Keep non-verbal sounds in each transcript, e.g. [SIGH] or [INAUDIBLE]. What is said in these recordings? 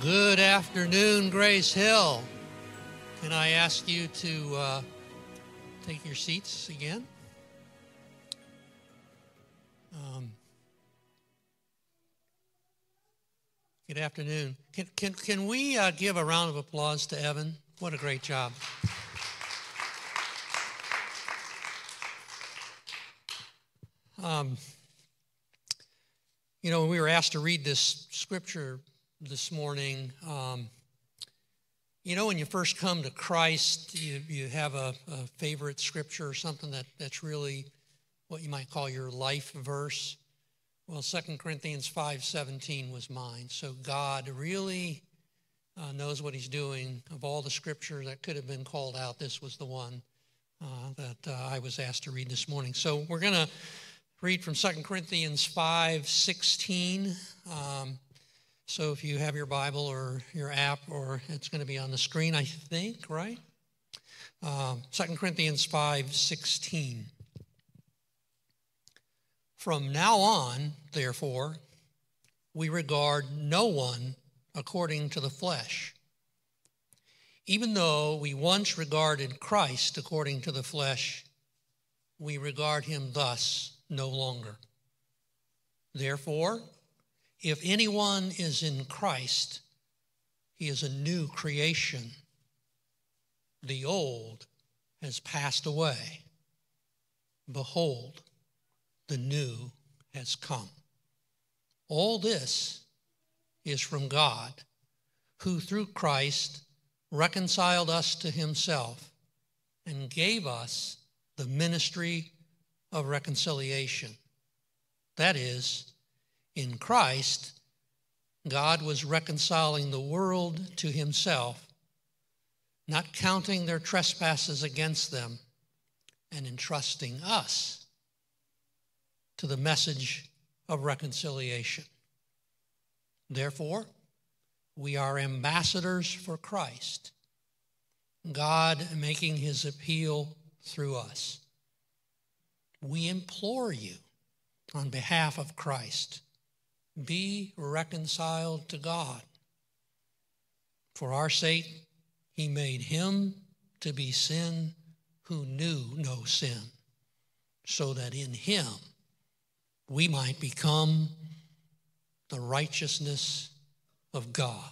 Good afternoon, Grace Hill. Can I ask you to uh, take your seats again? Um, good afternoon. Can, can, can we uh, give a round of applause to Evan? What a great job. Um, you know, we were asked to read this scripture this morning. Um, you know, when you first come to Christ, you, you have a, a, favorite scripture or something that, that's really what you might call your life verse. Well, 2 Corinthians 5.17 was mine. So God really uh, knows what he's doing. Of all the scripture that could have been called out, this was the one uh, that uh, I was asked to read this morning. So we're going to read from 2 Corinthians 5.16. Um, so if you have your Bible or your app, or it's going to be on the screen, I think, right? Uh, 2 Corinthians 5:16. From now on, therefore, we regard no one according to the flesh. Even though we once regarded Christ according to the flesh, we regard him thus no longer. Therefore, if anyone is in Christ, he is a new creation. The old has passed away. Behold, the new has come. All this is from God, who through Christ reconciled us to himself and gave us the ministry of reconciliation. That is, in Christ, God was reconciling the world to himself, not counting their trespasses against them, and entrusting us to the message of reconciliation. Therefore, we are ambassadors for Christ, God making his appeal through us. We implore you on behalf of Christ be reconciled to God. For our sake, he made him to be sin who knew no sin, so that in him we might become the righteousness of God.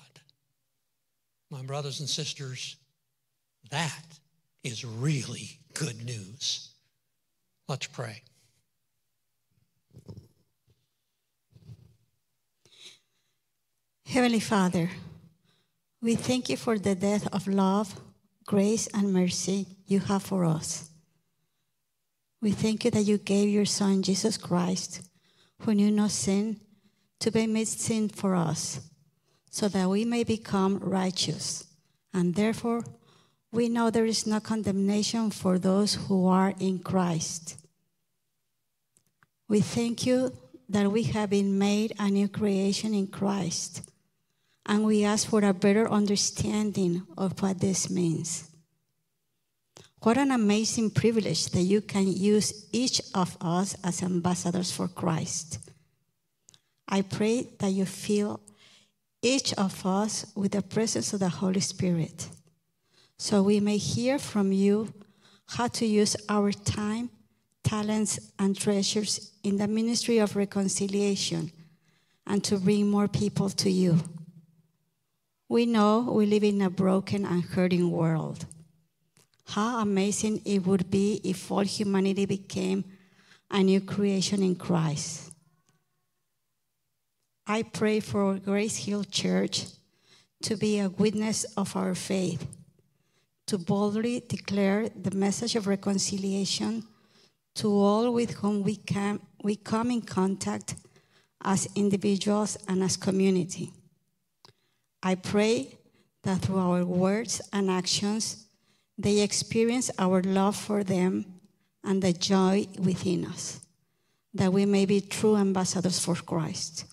My brothers and sisters, that is really good news. Let's pray. Heavenly Father, we thank you for the death of love, grace, and mercy you have for us. We thank you that you gave your Son, Jesus Christ, who knew no sin, to be made sin for us, so that we may become righteous. And therefore, we know there is no condemnation for those who are in Christ. We thank you that we have been made a new creation in Christ and we ask for a better understanding of what this means. What an amazing privilege that you can use each of us as ambassadors for Christ. I pray that you fill each of us with the presence of the Holy Spirit so we may hear from you how to use our time, talents, and treasures in the ministry of reconciliation and to bring more people to you. We know we live in a broken and hurting world. How amazing it would be if all humanity became a new creation in Christ. I pray for Grace Hill Church to be a witness of our faith, to boldly declare the message of reconciliation to all with whom we, can, we come in contact as individuals and as community. I pray that through our words and actions, they experience our love for them and the joy within us, that we may be true ambassadors for Christ.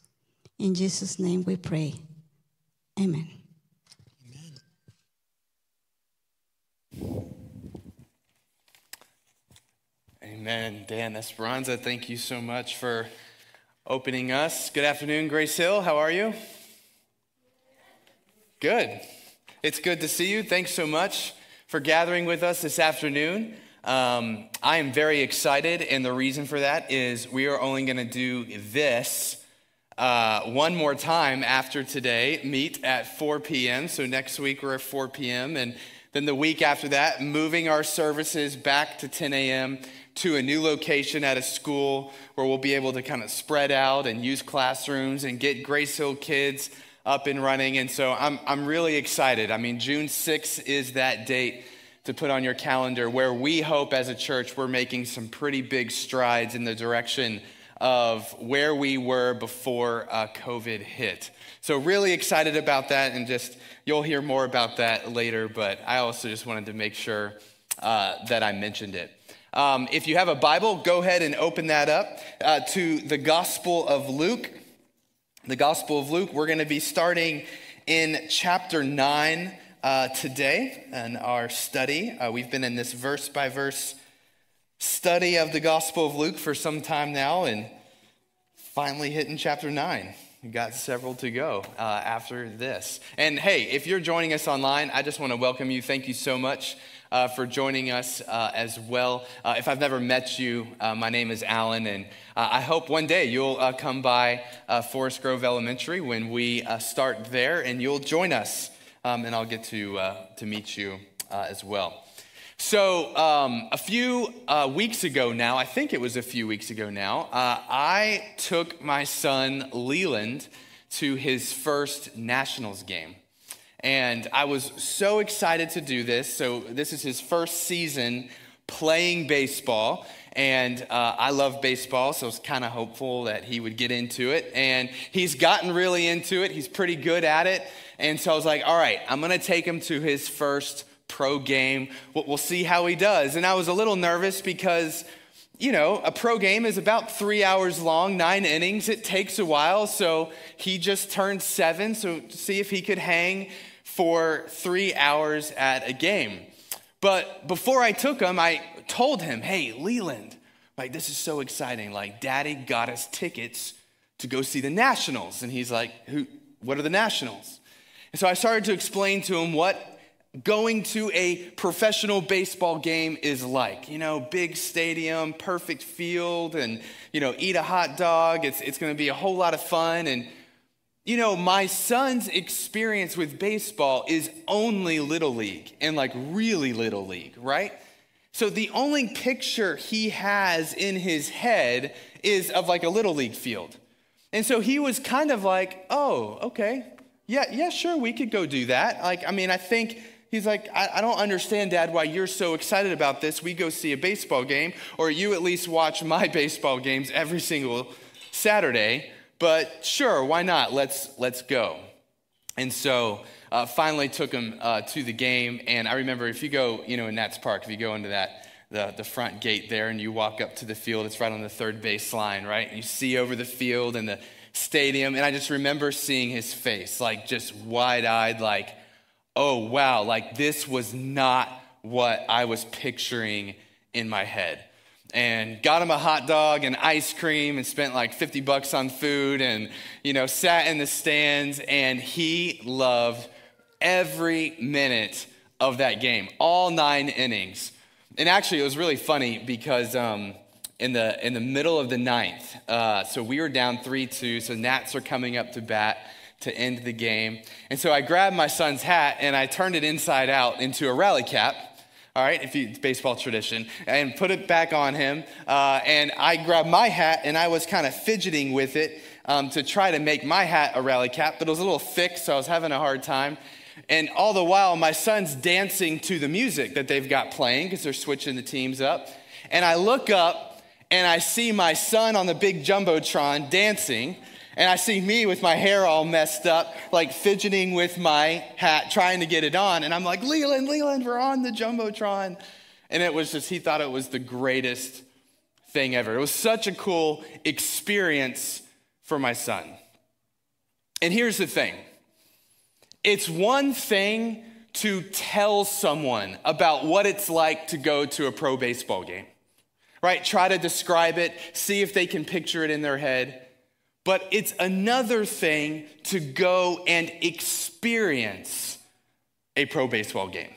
In Jesus' name we pray. Amen. Amen. Amen. Dan Esperanza, thank you so much for opening us. Good afternoon, Grace Hill. How are you? Good. It's good to see you. Thanks so much for gathering with us this afternoon. Um, I am very excited, and the reason for that is we are only going to do this uh, one more time after today, meet at 4 p.m. So next week we're at 4 p.m. And then the week after that, moving our services back to 10 a.m. to a new location at a school where we'll be able to kind of spread out and use classrooms and get Grace Hill kids up and running. And so I'm, I'm really excited. I mean, June 6th is that date to put on your calendar where we hope as a church we're making some pretty big strides in the direction of where we were before uh, COVID hit. So, really excited about that, and just you'll hear more about that later, but I also just wanted to make sure uh, that I mentioned it. Um, if you have a Bible, go ahead and open that up uh, to the Gospel of Luke. The Gospel of Luke, we're going to be starting in chapter 9 uh, today in our study. Uh, we've been in this verse by verse study of the Gospel of Luke for some time now, and finally hitting chapter 9. We got several to go uh, after this. And hey, if you're joining us online, I just want to welcome you. Thank you so much uh, for joining us uh, as well. Uh, if I've never met you, uh, my name is Alan, and uh, I hope one day you'll come by Forest Grove Elementary when we start there, and you'll join us um, and I'll get to, uh, to meet you uh, as well. So, um, a few uh, weeks ago now, I think it was a few weeks ago now, uh, I took my son Leland to his first Nationals game. And I was so excited to do this. So, this is his first season playing baseball. And uh, I love baseball, so I was kind of hopeful that he would get into it. And he's gotten really into it, he's pretty good at it. And so I was like, all right, I'm going to take him to his first pro game. We'll see how he does. And I was a little nervous because, you know, a pro game is about three hours long, nine innings. It takes a while. So he just turned seven. So see if he could hang for three hours at a game. But before I took him, I told him, hey, Leland, like, this is so exciting. Like, daddy got us tickets to go see the Nationals. And he's like, who, what are the Nationals? And so I started to explain to him what going to a professional baseball game is like. You know, big stadium, perfect field, and, you know, eat a hot dog. It's, it's going to be a whole lot of fun. And, you know, my son's experience with baseball is only Little League and like really Little League, right? So the only picture he has in his head is of like a Little League field. And so he was kind of like, oh, okay, yeah, yeah, sure, we could go do that. Like, I mean, I think he's like, I, I, don't understand, Dad, why you're so excited about this. We go see a baseball game, or you at least watch my [LAUGHS] baseball games every single Saturday. But sure, why not? Let's let's go. And so uh, finally took him uh, to the game. And I remember if you go, you know, in Nats Park, if you go into that the, the front gate there and you walk up to the field, it's right on the third base line, right? And you see over the field and the stadium. And I just remember seeing his face, like just wide eyed, like, oh, wow, like this was not what I was picturing in my head. And got him a hot dog and ice cream and spent like 50 bucks on food and, you know, sat in the stands. And he loved every minute of that game, all nine innings. And actually, it was really funny because um, in the in the middle of the ninth. Uh, so we were down three two. So Nats are coming up to bat to end the game, and so I grabbed my son's hat and I turned it inside out into a rally cap. All right, if you baseball tradition, and put it back on him. Uh, and I grabbed my hat and I was kind of fidgeting with it um, to try to make my hat a rally cap, but it was a little thick, so I was having a hard time. And all the while, my son's dancing to the music that they've got playing because they're switching the teams up. And I look up and I see my son on the big Jumbotron dancing, and I see me with my hair all messed up, like fidgeting with my hat, trying to get it on. And I'm like, Leland, Leland, we're on the Jumbotron. And it was just, he thought it was the greatest thing ever. It was such a cool experience for my son. And here's the thing it's one thing to tell someone about what it's like to go to a pro baseball game right? Try to describe it, see if they can picture it in their head. But it's another thing to go and experience a pro baseball game.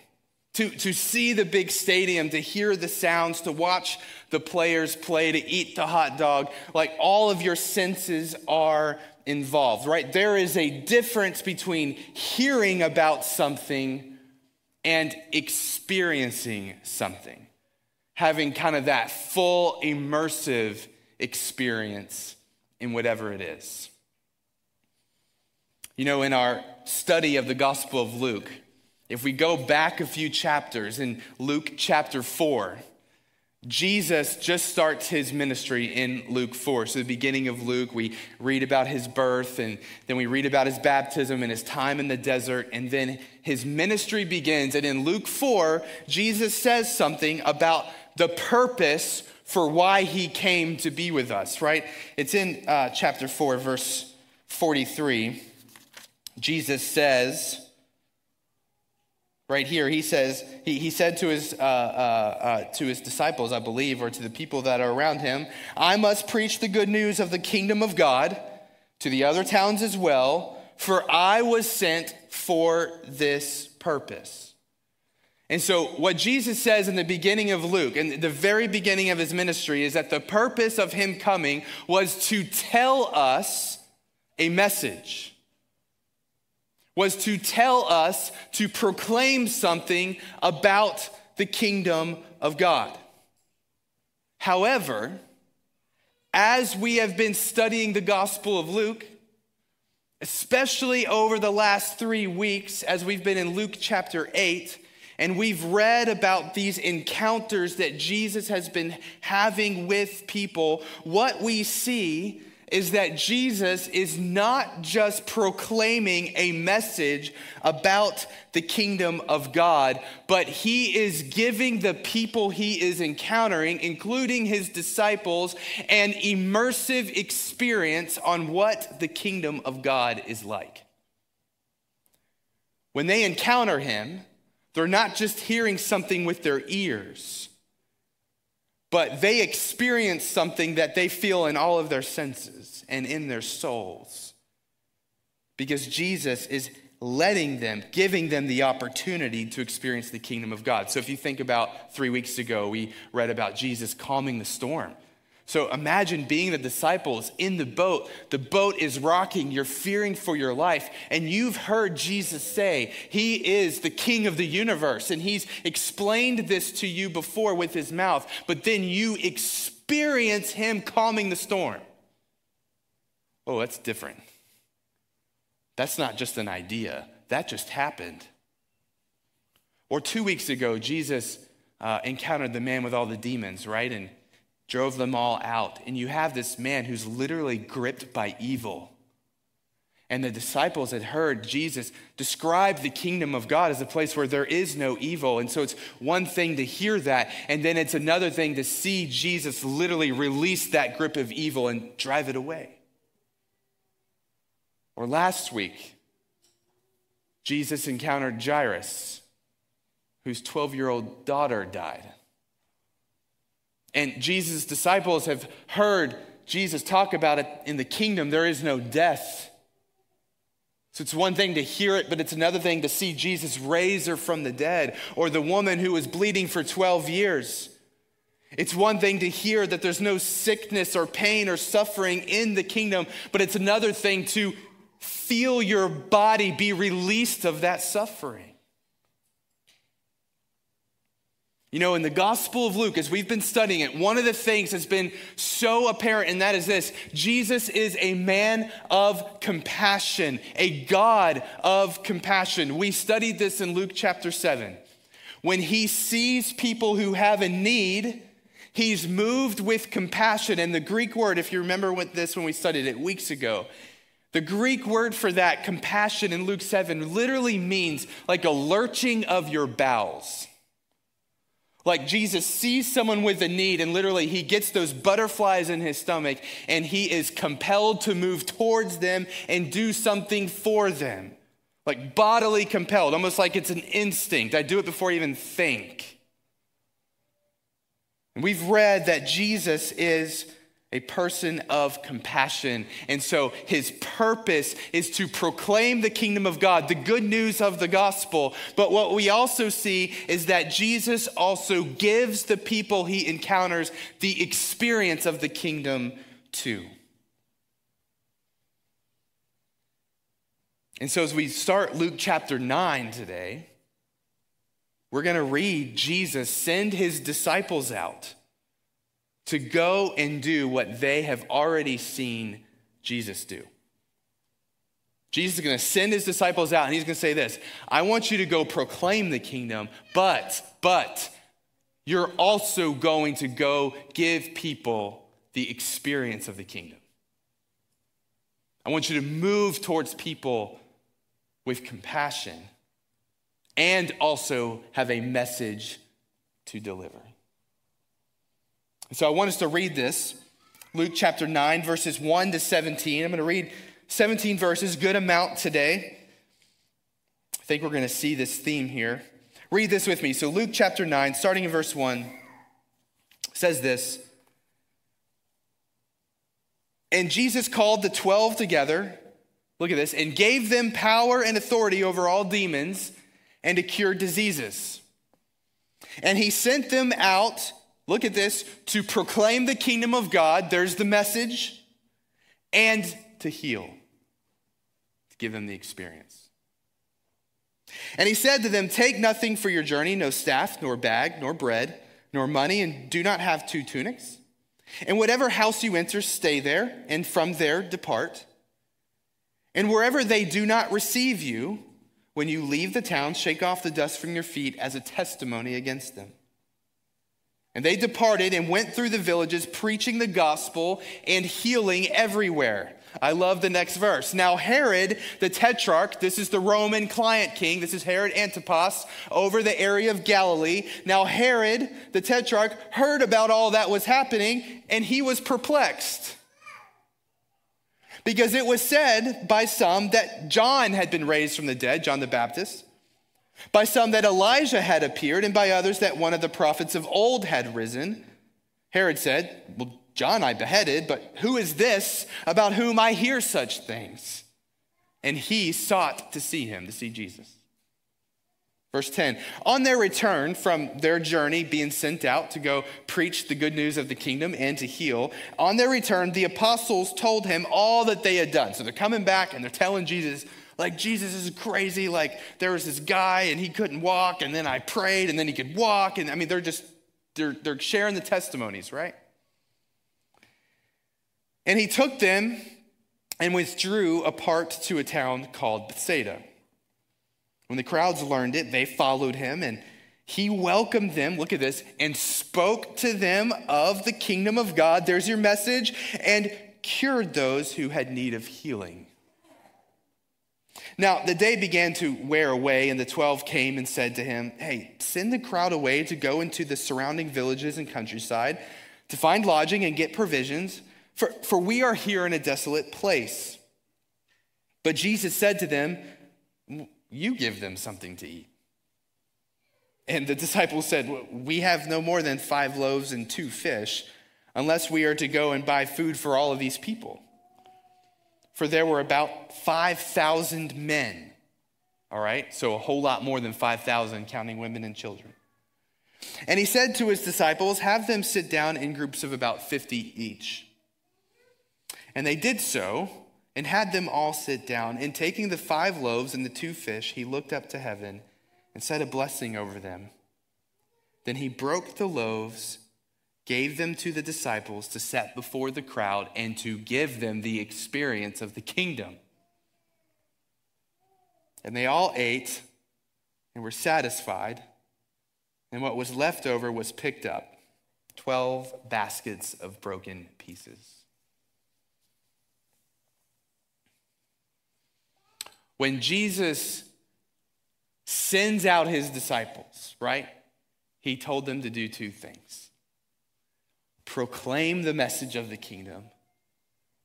To, to see the big stadium, to hear the sounds, to watch the players play, to eat the hot dog, like all of your senses are involved, right? There is a difference between hearing about something and experiencing something, having kind of that full immersive experience in whatever it is. You know, in our study of the Gospel of Luke, if we go back a few chapters in Luke chapter 4, Jesus just starts his ministry in Luke 4. So, the beginning of Luke, we read about his birth, and then we read about his baptism and his time in the desert, and then his ministry begins. And in Luke 4, Jesus says something about the purpose for why he came to be with us, right? It's in uh, chapter 4, verse 43. Jesus says, right here he says he, he said to his uh, uh, uh, to his disciples i believe or to the people that are around him i must preach the good news of the kingdom of god to the other towns as well for i was sent for this purpose and so what jesus says in the beginning of luke in the very beginning of his ministry is that the purpose of him coming was to tell us a message was to tell us to proclaim something about the kingdom of God. However, as we have been studying the Gospel of Luke, especially over the last three weeks, as we've been in Luke chapter 8, and we've read about these encounters that Jesus has been having with people, what we see is that Jesus is not just proclaiming a message about the kingdom of God, but he is giving the people he is encountering, including his disciples, an immersive experience on what the kingdom of God is like. When they encounter him, they're not just hearing something with their ears but they experience something that they feel in all of their senses and in their souls. Because Jesus is letting them, giving them the opportunity to experience the kingdom of God. So if you think about three weeks ago, we read about Jesus calming the storm. So imagine being the disciples in the boat. The boat is rocking. You're fearing for your life. And you've heard Jesus say, He is the King of the universe. And He's explained this to you before with His mouth. But then you experience Him calming the storm. Oh, that's different. That's not just an idea, that just happened. Or two weeks ago, Jesus uh, encountered the man with all the demons, right? And drove them all out. And you have this man who's literally gripped by evil. And the disciples had heard Jesus describe the kingdom of God as a place where there is no evil. And so it's one thing to hear that, and then it's another thing to see Jesus literally release that grip of evil and drive it away. Or last week, Jesus encountered Jairus, whose 12 year old daughter died. And Jesus' disciples have heard Jesus talk about it in the kingdom, there is no death. So it's one thing to hear it, but it's another thing to see Jesus raise her from the dead, or the woman who was bleeding for 12 years. It's one thing to hear that there's no sickness or pain or suffering in the kingdom, but it's another thing to feel your body be released of that suffering. You know, in the Gospel of Luke, as we've been studying it, one of the things that's been so apparent, and that is this Jesus is a man of compassion, a God of compassion. We studied this in Luke chapter 7. When he sees people who have a need, he's moved with compassion. And the Greek word, if you remember what this when we studied it weeks ago, the Greek word for that, compassion in Luke 7, literally means like a lurching of your bowels. Like Jesus sees someone with a need, and literally he gets those butterflies in his stomach, and he is compelled to move towards them and do something for them. Like bodily compelled, almost like it's an instinct. I do it before I even think. And we've read that Jesus is a person of compassion. And so his purpose is to proclaim the kingdom of God, the good news of the gospel. But what we also see is that Jesus also gives the people he encounters the experience of the kingdom too. And so as we start Luke chapter 9 today, we're going to read Jesus send his disciples out to go and do what they have already seen Jesus do. Jesus is going to send his disciples out and he's going to say this I want you to go proclaim the kingdom, but, but, you're also going to go give people the experience of the kingdom. I want you to move towards people with compassion and also have a message to deliver. So I want us to read this Luke chapter 9, verses 1 to 17. I'm going to read 17 verses, good amount today. I think we're going to see this theme here. Read this with me. So, Luke chapter 9, starting in verse 1, says this And Jesus called the 12 together, look at this, and gave them power and authority over all demons and to cure diseases. And he sent them out Look at this to proclaim the kingdom of God, there's the message, and to heal, to give them the experience. And he said to them, Take nothing for your journey, no staff, nor bag, nor bread, nor money, and do not have two tunics. And whatever house you enter, stay there, and from there depart. And wherever they do not receive you, when you leave the town, shake off the dust from your feet as a testimony against them. And they departed and went through the villages, preaching the gospel and healing everywhere. I love the next verse. Now, Herod the Tetrarch, this is the Roman client king, this is Herod Antipas over the area of Galilee. Now, Herod the Tetrarch heard about all that was happening and he was perplexed. Because it was said by some that John had been raised from the dead, John the Baptist. By some that Elijah had appeared, and by others that one of the prophets of old had risen. Herod said, Well, John I beheaded, but who is this about whom I hear such things? And he sought to see him, to see Jesus. Verse 10 On their return from their journey, being sent out to go preach the good news of the kingdom and to heal, on their return, the apostles told him all that they had done. So they're coming back and they're telling Jesus, like, Jesus is crazy. Like, there was this guy and he couldn't walk, and then I prayed and then he could walk. And I mean, they're just, they're, they're sharing the testimonies, right? And he took them and withdrew apart to a town called Bethsaida. When the crowds learned it, they followed him and he welcomed them, look at this, and spoke to them of the kingdom of God. There's your message, and cured those who had need of healing. Now, the day began to wear away, and the twelve came and said to him, Hey, send the crowd away to go into the surrounding villages and countryside to find lodging and get provisions, for, for we are here in a desolate place. But Jesus said to them, You give them something to eat. And the disciples said, We have no more than five loaves and two fish, unless we are to go and buy food for all of these people for there were about 5,000 men. All right, so a whole lot more than 5,000, counting women and children. And he said to his disciples, Have them sit down in groups of about 50 each. And they did so and had them all sit down. And taking the five loaves and the two fish, he looked up to heaven and said a blessing over them. Then he broke the loaves gave them to the disciples to set before the crowd and to give them the experience of the kingdom. And they all ate and were satisfied, and what was left over was picked up 12 baskets of broken pieces. When Jesus sends out his disciples, right, he told them to do two things proclaim the message of the kingdom,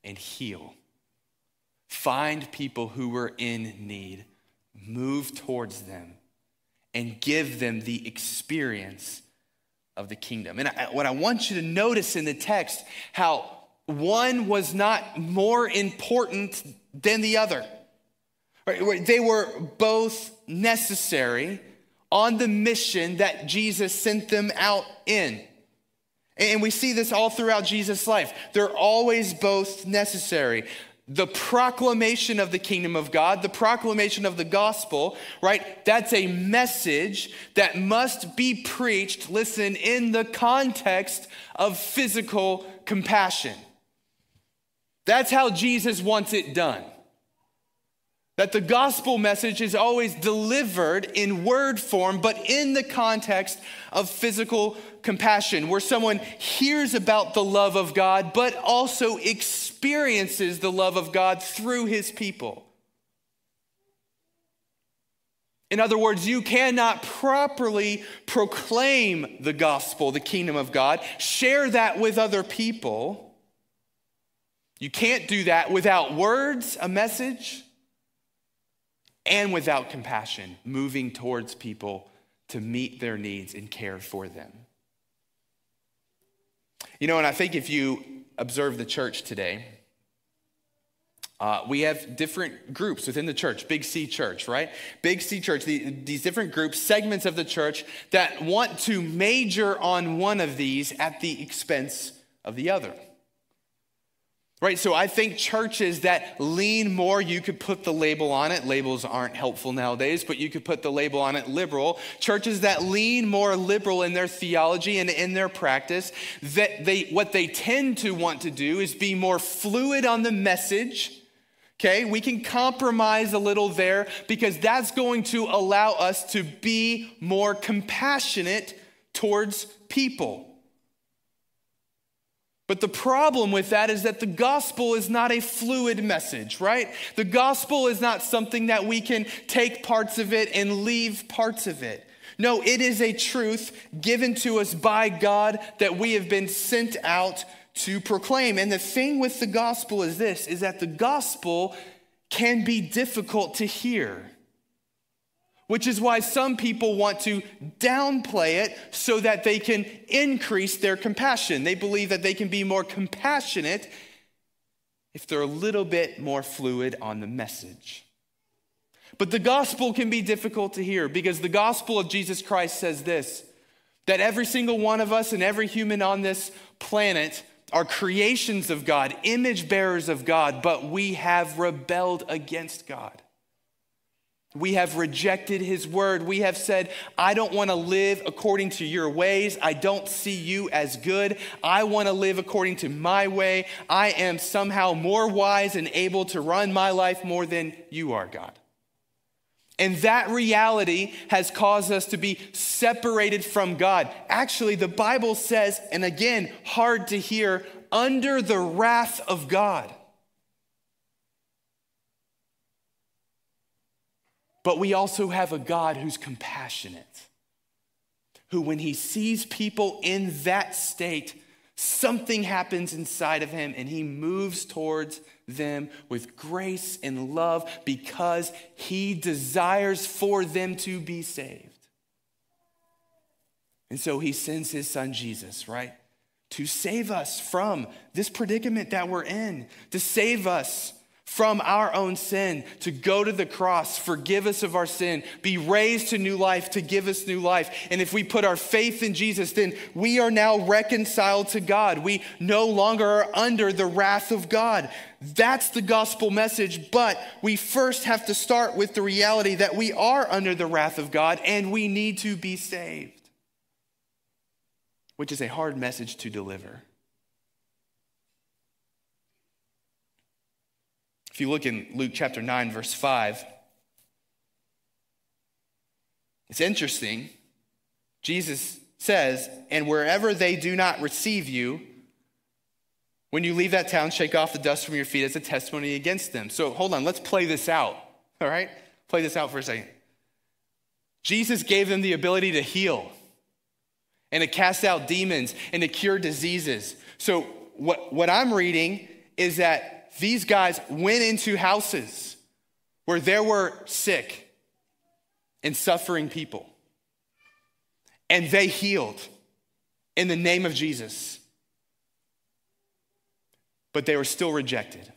and heal. Find people who were in need, move towards them, and give them the experience of the kingdom. And I, what I want you to notice in the text, how one was not more important than the other. They were both necessary on the mission that Jesus sent them out in. And we see this all throughout Jesus' life. They're always both necessary. The proclamation of the kingdom of God, the proclamation of the gospel, right? That's a message that must be preached, listen, in the context of physical compassion. That's how Jesus wants it done. That the gospel message is always delivered in word form, but in the context of physical compassion, where someone hears about the love of God, but also experiences the love of God through his people. In other words, you cannot properly proclaim the gospel, the kingdom of God, share that with other people. You can't do that without words, a message and without compassion, moving towards people to meet their needs and care for them. You know, and I think if you observe the church today, uh, we have different groups within the church, Big C Church, right? Big C Church, the, these different groups, segments of the church that want to major on one of these at the expense of the other. Right, so I think churches that lean more, you could put the label on it. Labels aren't helpful nowadays, but you could put the label on it liberal. Churches that lean more liberal in their theology and in their practice, that they what they tend to want to do is be more fluid on the message. Okay, we can compromise a little there because that's going to allow us to be more compassionate towards people. But the problem with that is that the gospel is not a fluid message, right? The gospel is not something that we can take parts of it and leave parts of it. No, it is a truth given to us by God that we have been sent out to proclaim. And the thing with the gospel is this is that the gospel can be difficult to hear which is why some people want to downplay it so that they can increase their compassion. They believe that they can be more compassionate if they're a little bit more fluid on the message. But the gospel can be difficult to hear because the gospel of Jesus Christ says this that every single one of us and every human on this planet are creations of God, image bearers of God, but we have rebelled against God. We have rejected his word. We have said, I don't want to live according to your ways. I don't see you as good. I want to live according to my way. I am somehow more wise and able to run my life more than you are, God. And that reality has caused us to be separated from God. Actually, the Bible says, and again, hard to hear, under the wrath of God. But we also have a God who's compassionate, who, when he sees people in that state, something happens inside of him and he moves towards them with grace and love because he desires for them to be saved. And so he sends his son Jesus, right? To save us from this predicament that we're in, to save us from our own sin, to go to the cross, forgive us of our sin, be raised to new life, to give us new life. And if we put our faith in Jesus, then we are now reconciled to God. We no longer are under the wrath of God. That's the gospel message, but we first have to start with the reality that we are under the wrath of God and we need to be saved, which is a hard message to deliver. If you look in Luke chapter 9, verse 5, it's interesting. Jesus says, And wherever they do not receive you, when you leave that town, shake off the dust from your feet as a testimony against them. So hold on, let's play this out. [LAUGHS] All right? Play this out for a second. Jesus gave them the ability to heal and to cast out demons and to cure diseases. So, what, what I'm reading is that these guys went into houses where there were sick and suffering people, and they healed in the name of Jesus. but they were still rejected.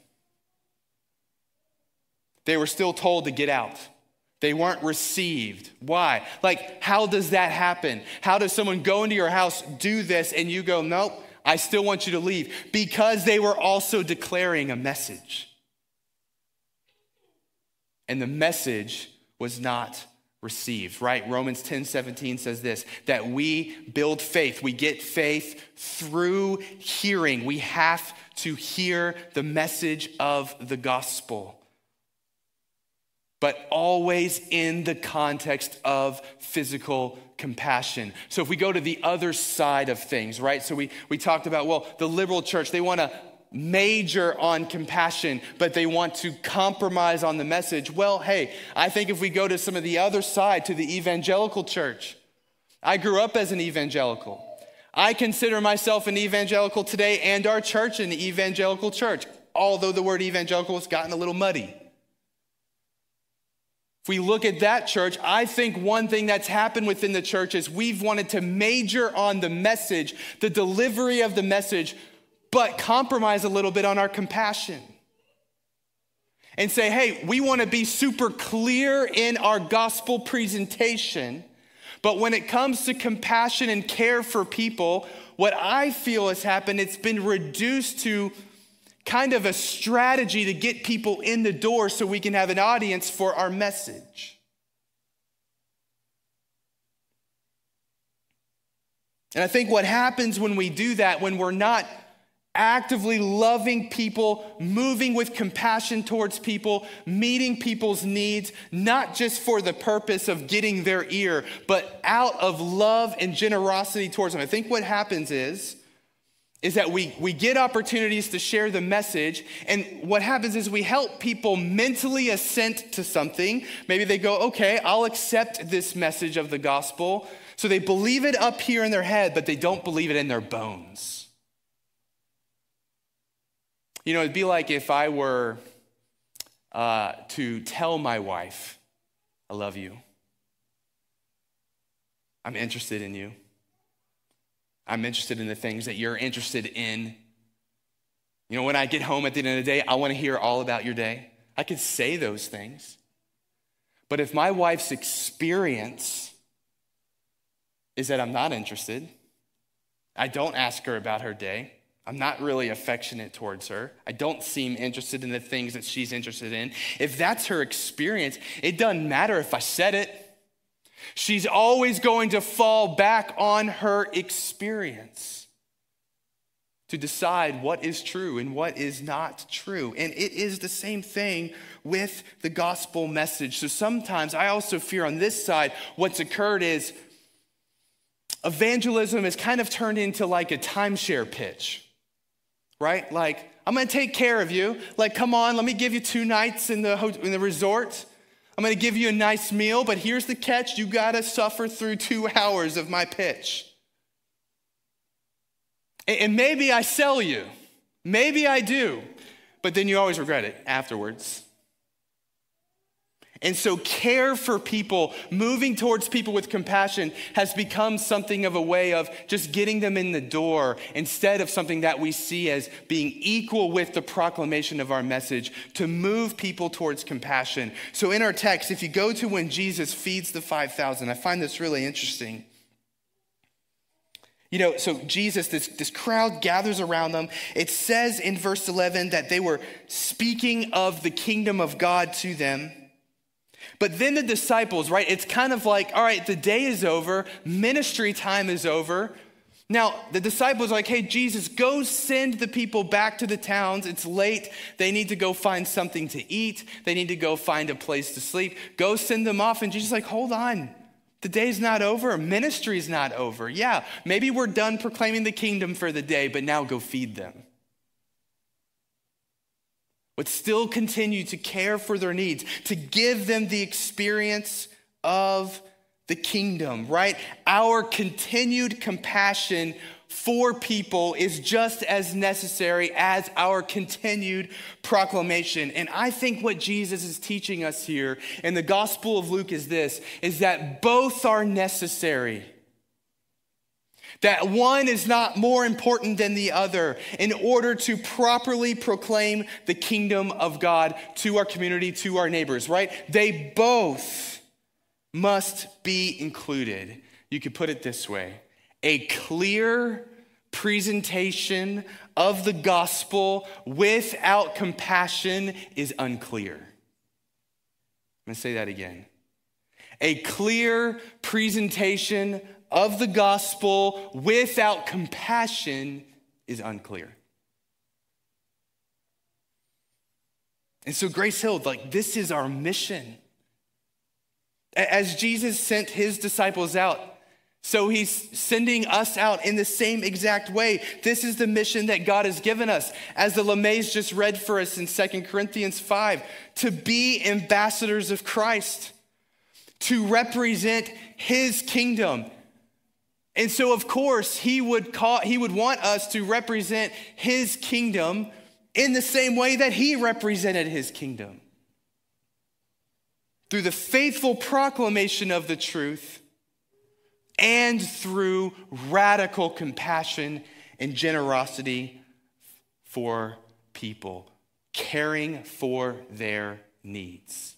They were still told to get out. They weren't received. Why? Like, how does that happen? How does someone go into your house, do this, and you go, nope, I still want you to leave? Because they were also declaring a message. And the message was not received, right? Romans 10 17 says this that we build faith. We get faith through hearing. We have to hear the message of the gospel but always in the context of physical compassion. So if we go to the other side of things, right? So we, we talked about, well, the liberal church, they want to major on compassion, but they want to compromise on the message. Well, hey, I think if we go to some of the other side, to the evangelical church, I grew up as an evangelical. I consider myself an evangelical today and our church an evangelical church, although the word evangelical has gotten a little muddy. If we look at that church, I think one thing that's happened within the church is we've wanted to major on the message, the delivery of the message, but compromise a little bit on our compassion. And say, hey, we want to be super clear in our gospel presentation, but when it comes to compassion and care for people, what I feel has happened, it's been reduced to kind of a strategy to get people in the door so we can have an audience for our message. And I think what happens when we do that, when we're not actively loving people, moving with compassion towards people, meeting people's needs, not just for the purpose of getting their ear, but out of love and generosity towards them. I think what happens is, is that we, we get opportunities to share the message. And what happens is we help people mentally assent to something. Maybe they go, okay, I'll accept this message of the gospel. So they believe it up here in their head, but they don't believe it in their bones. You know, it'd be like if I were uh, to tell my wife, I love you, I'm interested in you. I'm interested in the things that you're interested in. You know, when I get home at the end of the day, I want to hear all about your day. I could say those things. But if my wife's experience is that I'm not interested, I don't ask her about her day, I'm not really affectionate towards her. I don't seem interested in the things that she's interested in. If that's her experience, it doesn't matter if I said it. She's always going to fall back on her experience to decide what is true and what is not true. And it is the same thing with the gospel message. So sometimes I also fear on this side, what's occurred is evangelism has kind of turned into like a timeshare pitch, right? Like, I'm gonna take care of you. Like, come on, let me give you two nights in the, in the resort. I'm going to give you a nice meal, but here's the catch you got to suffer through two hours of my pitch. And maybe I sell you. Maybe I do. But then you always regret it afterwards. And so, care for people, moving towards people with compassion, has become something of a way of just getting them in the door instead of something that we see as being equal with the proclamation of our message to move people towards compassion. So, in our text, if you go to when Jesus feeds the 5,000, I find this really interesting. You know, so Jesus, this, this crowd gathers around them. It says in verse 11 that they were speaking of the kingdom of God to them. But then the disciples, right? It's kind of like, all right, the day is over, ministry time is over. Now, the disciples are like, hey, Jesus, go send the people back to the towns. It's late. They need to go find something to eat. They need to go find a place to sleep. Go send them off. And Jesus is like, hold on. The day's not over. Ministry's not over. Yeah, maybe we're done proclaiming the kingdom for the day, but now go feed them would still continue to care for their needs, to give them the experience of the kingdom, right? Our continued compassion for people is just as necessary as our continued proclamation. And I think what Jesus is teaching us here in the Gospel of Luke is this is that both are necessary. That one is not more important than the other in order to properly proclaim the kingdom of God to our community, to our neighbors, right? They both must be included. You could put it this way a clear presentation of the gospel without compassion is unclear. I'm to say that again. A clear presentation of the gospel without compassion is unclear. And so, Grace Hill, like, this is our mission. As Jesus sent his disciples out, so he's sending us out in the same exact way. This is the mission that God has given us. As the LeMays just read for us in 2 Corinthians 5, to be ambassadors of Christ, to represent his kingdom. And so, of course, he would, call, he would want us to represent his kingdom in the same way that he represented his kingdom. Through the faithful proclamation of the truth and through radical compassion and generosity for people, caring for their needs.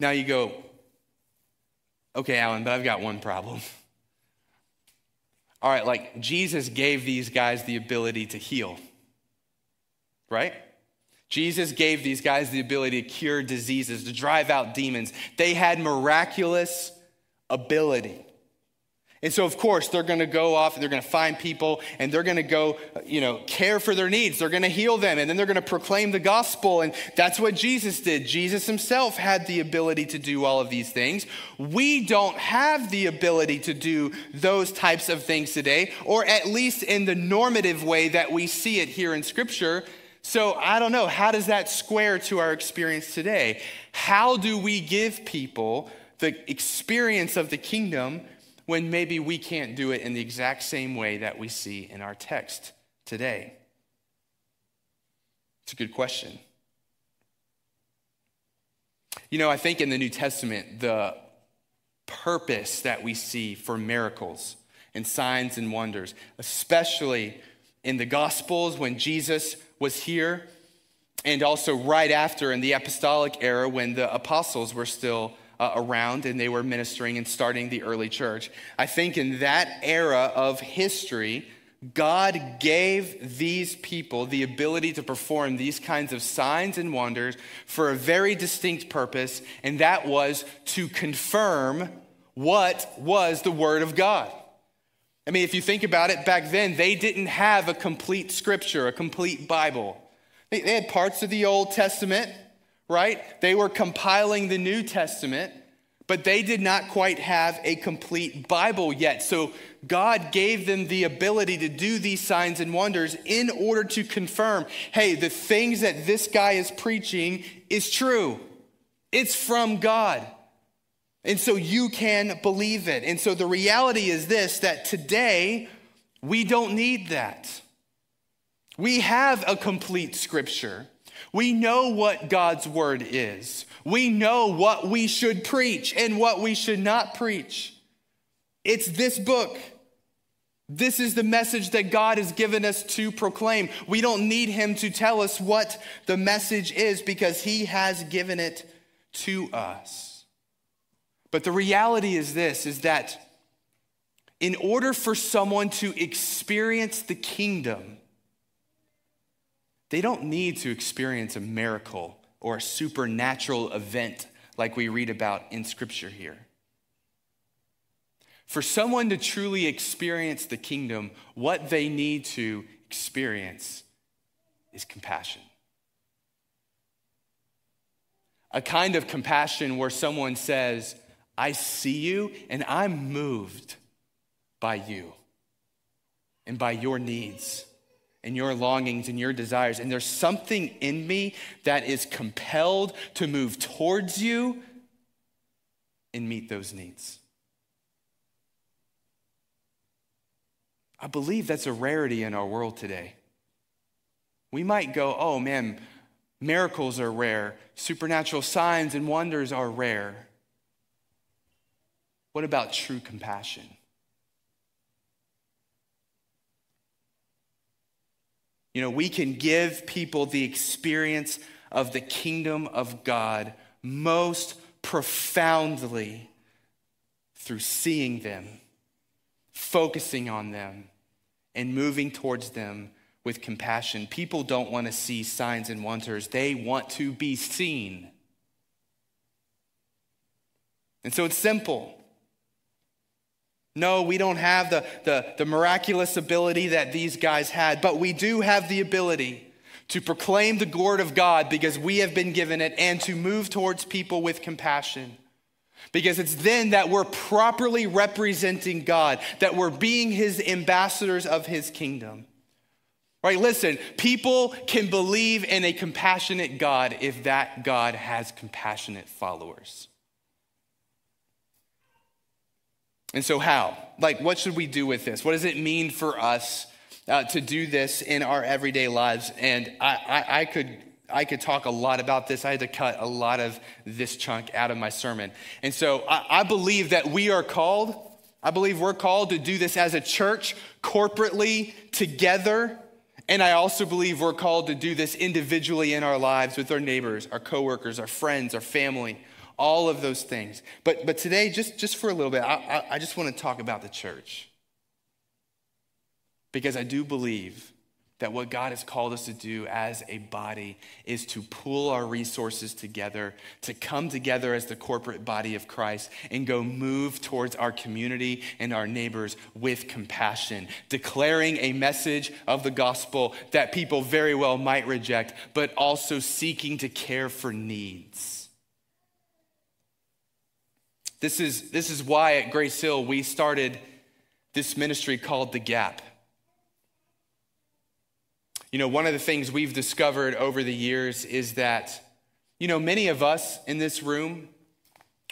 Now you go, okay, Alan, but I've got one problem. All right, like Jesus gave these guys the ability to heal, right? Jesus gave these guys the ability to cure diseases, to drive out demons. They had miraculous ability. And so, of course, they're going to go off and they're going to find people and they're going to go, uh, you know, care for their needs. They're going to heal them and then they're going to proclaim the gospel. And that's what Jesus did. Jesus himself had the ability to do all of these things. We don't have the ability to do those types of things today, or at least in the normative way that we see it here in Scripture. So I don't know, how does that square to our experience today? How do we give people the experience of the kingdom when maybe we can't do it in the exact same way that we see in our text today? It's a good question. You know, I think in the New Testament, the purpose that we see for miracles and signs and wonders, especially in the Gospels when Jesus was here, and also right after in the apostolic era when the apostles were still uh, around and they were ministering and starting the early church. I think in that era of history, God gave these people the ability to perform these kinds of signs and wonders for a very distinct purpose, and that was to confirm what was the Word of God. I mean, if you think about it, back then they didn't have a complete scripture, a complete Bible. They, they had parts of the Old Testament, right? They were compiling the New Testament, but they did not quite have a complete Bible yet. So God gave them the ability to do these signs and wonders in order to confirm hey, the things that this guy is preaching is true, it's from God. And so you can believe it. And so the reality is this that today we don't need that. We have a complete scripture. We know what God's word is. We know what we should preach and what we should not preach. It's this book. This is the message that God has given us to proclaim. We don't need Him to tell us what the message is because He has given it to us. But the reality is this is that in order for someone to experience the kingdom, they don't need to experience a miracle or a supernatural event like we read about in Scripture here. For someone to truly experience the kingdom, what they need to experience is compassion. A kind of compassion where someone says, I see you and I'm moved by you and by your needs and your longings and your desires. And there's something in me that is compelled to move towards you and meet those needs. I believe that's a rarity in our world today. We might go, oh man, miracles are rare, supernatural signs and wonders are rare. What about true compassion? You know, we can give people the experience of the kingdom of God most profoundly through seeing them, focusing on them, and moving towards them with compassion. People don't want to see signs and wonders, they want to be seen. And so it's simple. No, we don't have the, the, the, miraculous ability that these guys had, but we do have the ability to proclaim the word of God because we have been given it and to move towards people with compassion. Because it's then that we're properly representing God, that we're being his ambassadors of his kingdom. Right? Listen, people can believe in a compassionate God if that God has compassionate followers. And so, how? Like, what should we do with this? What does it mean for us uh, to do this in our everyday lives? And I, I, I, could. I could talk a lot about this. I had to cut a lot of this chunk out of my sermon. And so I, I believe that we are called, I believe we're called to do this as a church, corporately, together. And I also believe we're called to do this individually in our lives with our neighbors, our coworkers, our friends, our family all of those things. But, but today, just, just for a little bit, I, I, I just want to talk about the church. Because I do believe that what God has called us to do as a body is to pool our resources together, to come together as the corporate body of Christ and go move towards our community and our neighbors with compassion, declaring a message of the gospel that people very well might reject, but also seeking to care for needs. This is, this is why at Grace Hill we started this ministry called The Gap. You know, one of the things we've discovered over the years is that, you know, many of us in this room,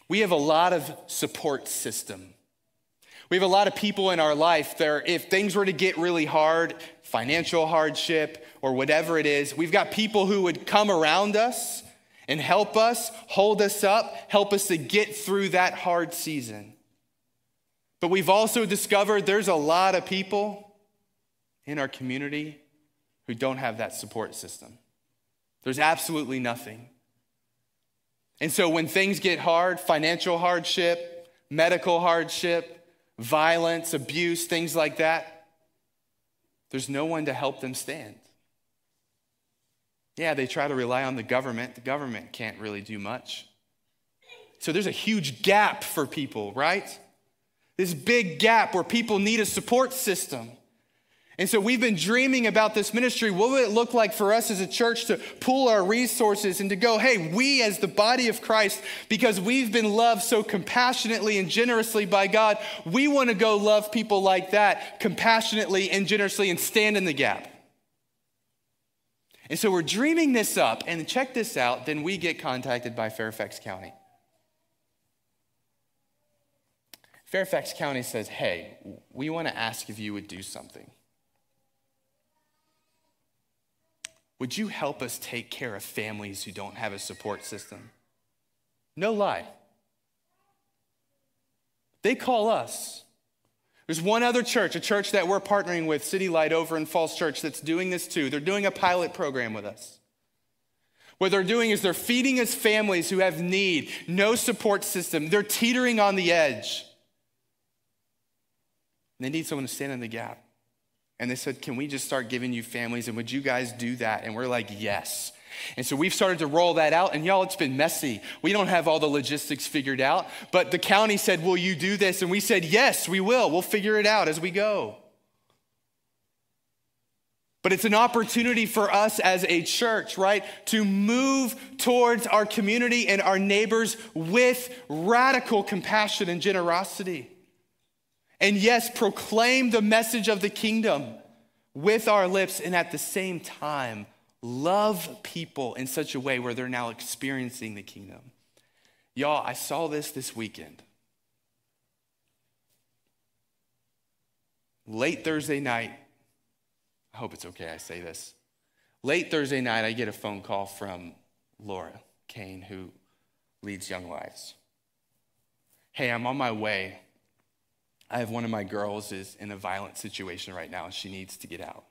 we have a lot of support system. We have a lot of people in our life that if things were to get really hard, financial hardship or whatever it is, we've got people who would come around us and help us, hold us up, help us to get through that hard season. But we've also discovered there's a lot of people in our community who don't have that support system. There's absolutely nothing. And so when things get hard, financial hardship, medical hardship, violence, abuse, things like that, there's no one to help them stand. Yeah, they try to rely on the government. The government can't really do much. So there's a huge gap for people, right? This big gap where people need a support system. And so we've been dreaming about this ministry. What would it look like for us as a church to pool our resources and to go, hey, we as the body of Christ, because we've been loved so compassionately and generously by God, we want to go love people like that compassionately and generously and stand in the gap. And so we're dreaming this up, and check this out, then we get contacted by Fairfax County. Fairfax County says, Hey, we want to ask if you would do something. Would you help us take care of families who don't have a support system? No lie. They call us. There's one other church, a church that we're partnering with, City Light over in Falls Church, that's doing this too. They're doing a pilot program with us. What they're doing is they're feeding us families who have need, no support system. They're teetering on the edge. And They need someone to stand in the gap. And they said, Can we just start giving you families? And would you guys do that? And we're like, Yes. And so we've started to roll that out. And y'all, it's been messy. We don't have all the logistics figured out. But the county said, Will you do this? And we said, Yes, we will. We'll figure it out as we go. But it's an opportunity for us as a church, right, to move towards our community and our neighbors with radical compassion and generosity. And yes, proclaim the message of the kingdom with our lips and at the same time love people in such a way where they're now experiencing the kingdom. Y'all, I saw this this weekend. Late Thursday night, I hope it's okay I say this. Late Thursday night, I get a phone call from Laura Kane, who leads Young Lives. Hey, I'm on my way. I have one of my girls is in a violent situation right now and she needs to get out.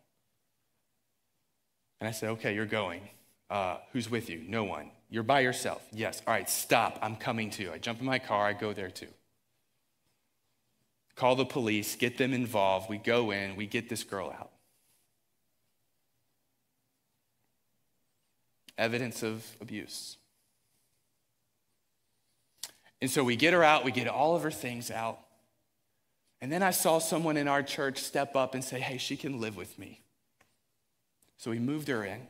And I said, Okay, you're going. Uh, who's with you? No one. You're by yourself. Yes. All right, stop. I'm coming too. I jump in my car, I go there too. Call the police, get them involved. We go in, we get this girl out. Evidence of abuse. And so we get her out, we get all of her things out. And then I saw someone in our church step up and say, Hey, she can live with me. So we moved her in.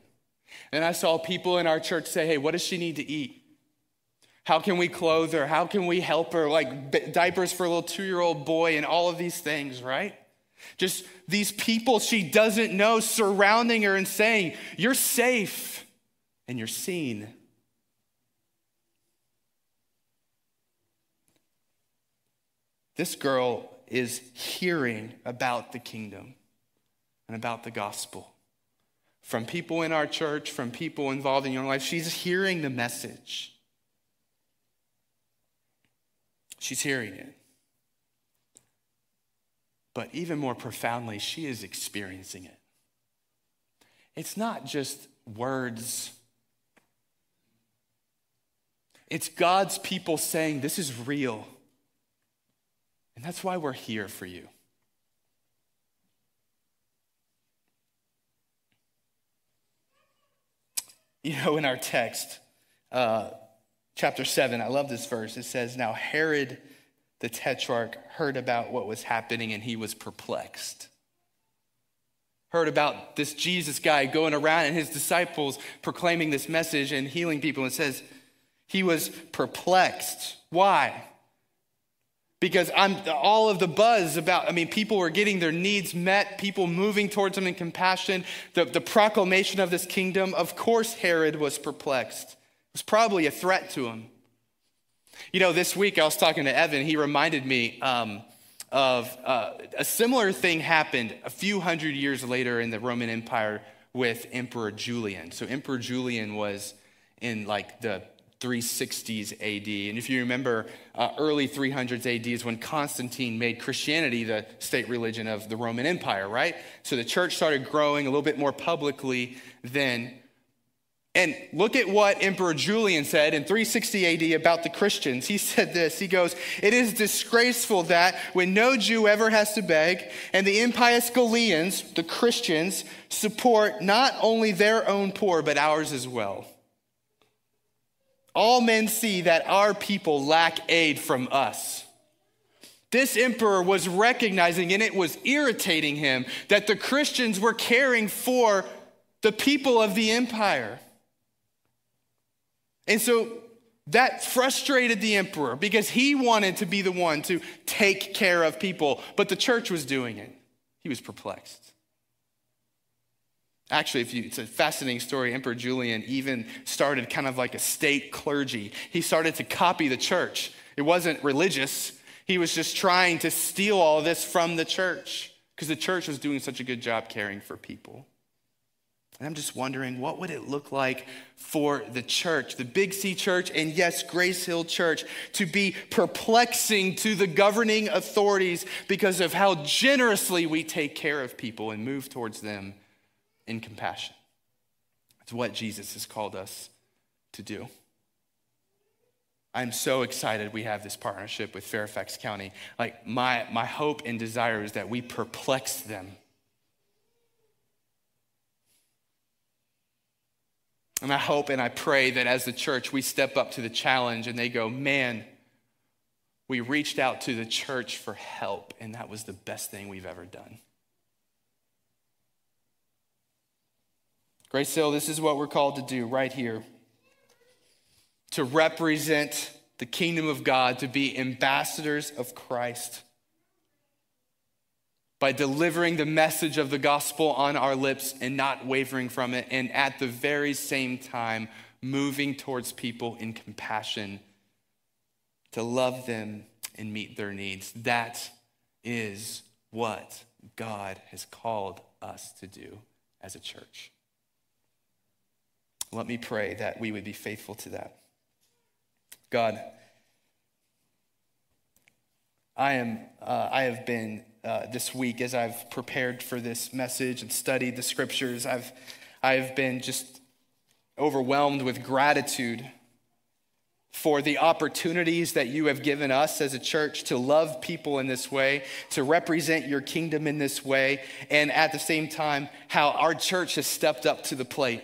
And I saw people in our church say, Hey, what does she need to eat? How can we clothe her? How can we help her? Like diapers for a little two year old boy and all of these things, right? Just these people she doesn't know surrounding her and saying, You're safe and you're seen. This girl is hearing about the kingdom and about the gospel from people in our church, from people involved in your life. She's hearing the message. She's hearing it. But even more profoundly, she is experiencing it. It's not just words, it's God's people saying, This is real. And that's why we're here for you. You know, in our text, uh, chapter 7, I love this verse. It says, Now Herod the tetrarch heard about what was happening and he was perplexed. Heard about this Jesus guy going around and his disciples proclaiming this message and healing people. And says, he was perplexed. Why? Because I'm all of the buzz about, I mean, people were getting their needs met, people moving towards them in compassion, the, the proclamation of this kingdom. Of course, Herod was perplexed. It was probably a threat to him. You know, this week I was talking to Evan, he reminded me um, of uh, a similar thing happened a few hundred years later in the Roman Empire with Emperor Julian. So, Emperor Julian was in like the 360s AD. And if you remember, uh, early 300s AD is when Constantine made Christianity the state religion of the Roman Empire, right? So the church started growing a little bit more publicly then. And look at what Emperor Julian said in 360 AD about the Christians. He said this He goes, It is disgraceful that when no Jew ever has to beg, and the impious Galileans, the Christians, support not only their own poor, but ours as well. All men see that our people lack aid from us. This emperor was recognizing, and it was irritating him, that the Christians were caring for the people of the empire. And so that frustrated the emperor because he wanted to be the one to take care of people, but the church was doing it. He was perplexed. Actually, if you, it's a fascinating story. Emperor Julian even started kind of like a state clergy. He started to copy the church. It wasn't religious, he was just trying to steal all this from the church because the church was doing such a good job caring for people. And I'm just wondering, what would it look like for the church, the Big C church, and yes, Grace Hill Church, to be perplexing to the governing authorities because of how generously we take care of people and move towards them in compassion. It's what Jesus has called us to do. I'm so excited we have this partnership with Fairfax County. Like, my, my hope and desire is that we perplex them. And I hope and I pray that as the church, we step up to the challenge and they go, man, we reached out to the church for help, and that was the best thing we've ever done. Grace Hill, this is what we're called to do right here to represent the kingdom of God, to be ambassadors of Christ by delivering the message of the gospel on our lips and not wavering from it, and at the very same time, moving towards people in compassion to love them and meet their needs. That is what God has called us to do as a church. Let me pray that we would be faithful to that. God, I am, uh, I have been uh, this week as I've prepared for this message and studied the scriptures. I've, I've been just overwhelmed with gratitude for the opportunities that you have given us as a church to love people in this way, to represent your kingdom in this way, and at the same time, how our church has stepped up to the plate.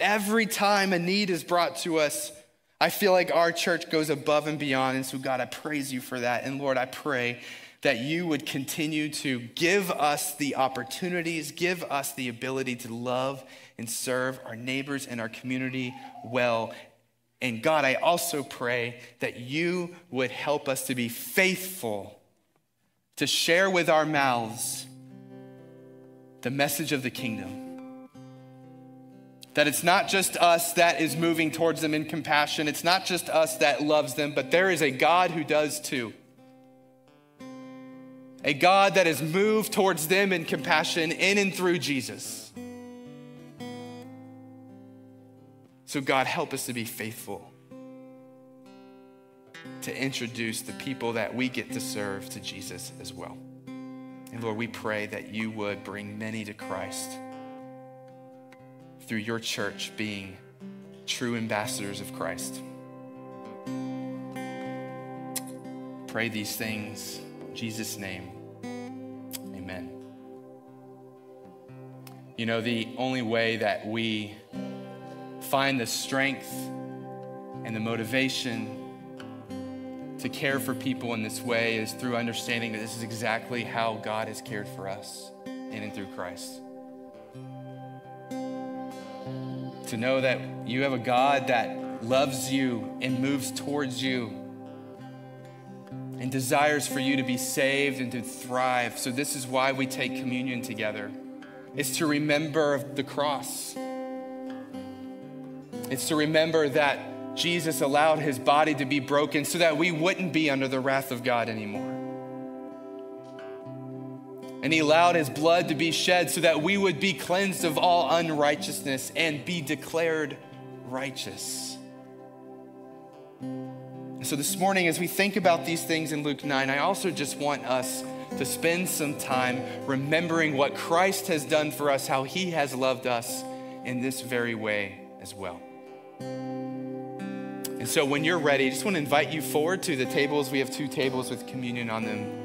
Every time a need is brought to us, I feel like our church goes above and beyond. And so, God, I praise you for that. And Lord, I pray that you would continue to give us the opportunities, give us the ability to love and serve our neighbors and our community well. And God, I also pray that you would help us to be faithful to share with our mouths the message of the kingdom that it's not just us that is moving towards them in compassion. It's not just us that loves them, but there is a God who does too. A God that is moved towards them in compassion in and through Jesus. So, God, help us to be faithful to introduce the people that we get to serve to Jesus as well. And Lord, we pray that you would bring many to Christ through your church being true ambassadors of Christ. Pray these things in Jesus' name. Amen. You know, the only way that we find the strength and the motivation to care for people in this way is through understanding that this is exactly how God has cared for us in and through Christ. To know that you have a God that loves you and moves towards you and desires for you to be saved and to thrive. So, this is why we take communion together. It's to remember the cross. It's to remember that Jesus allowed his body to be broken so that we wouldn't be under the wrath of God anymore. And he allowed his blood to be shed so that we would be cleansed of all unrighteousness and be declared righteous. So, this morning, as we think about these things in Luke 9, I also just want us to spend some time remembering what Christ has done for us, how he has loved us in this very way as well. And so, when you're ready, I just want to invite you forward to the tables. We have two tables with communion on them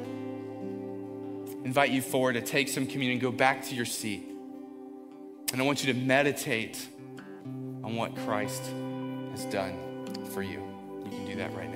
invite you forward to take some communion, go back to your seat. And I want you to meditate on what Christ has done for you. You can do that right now.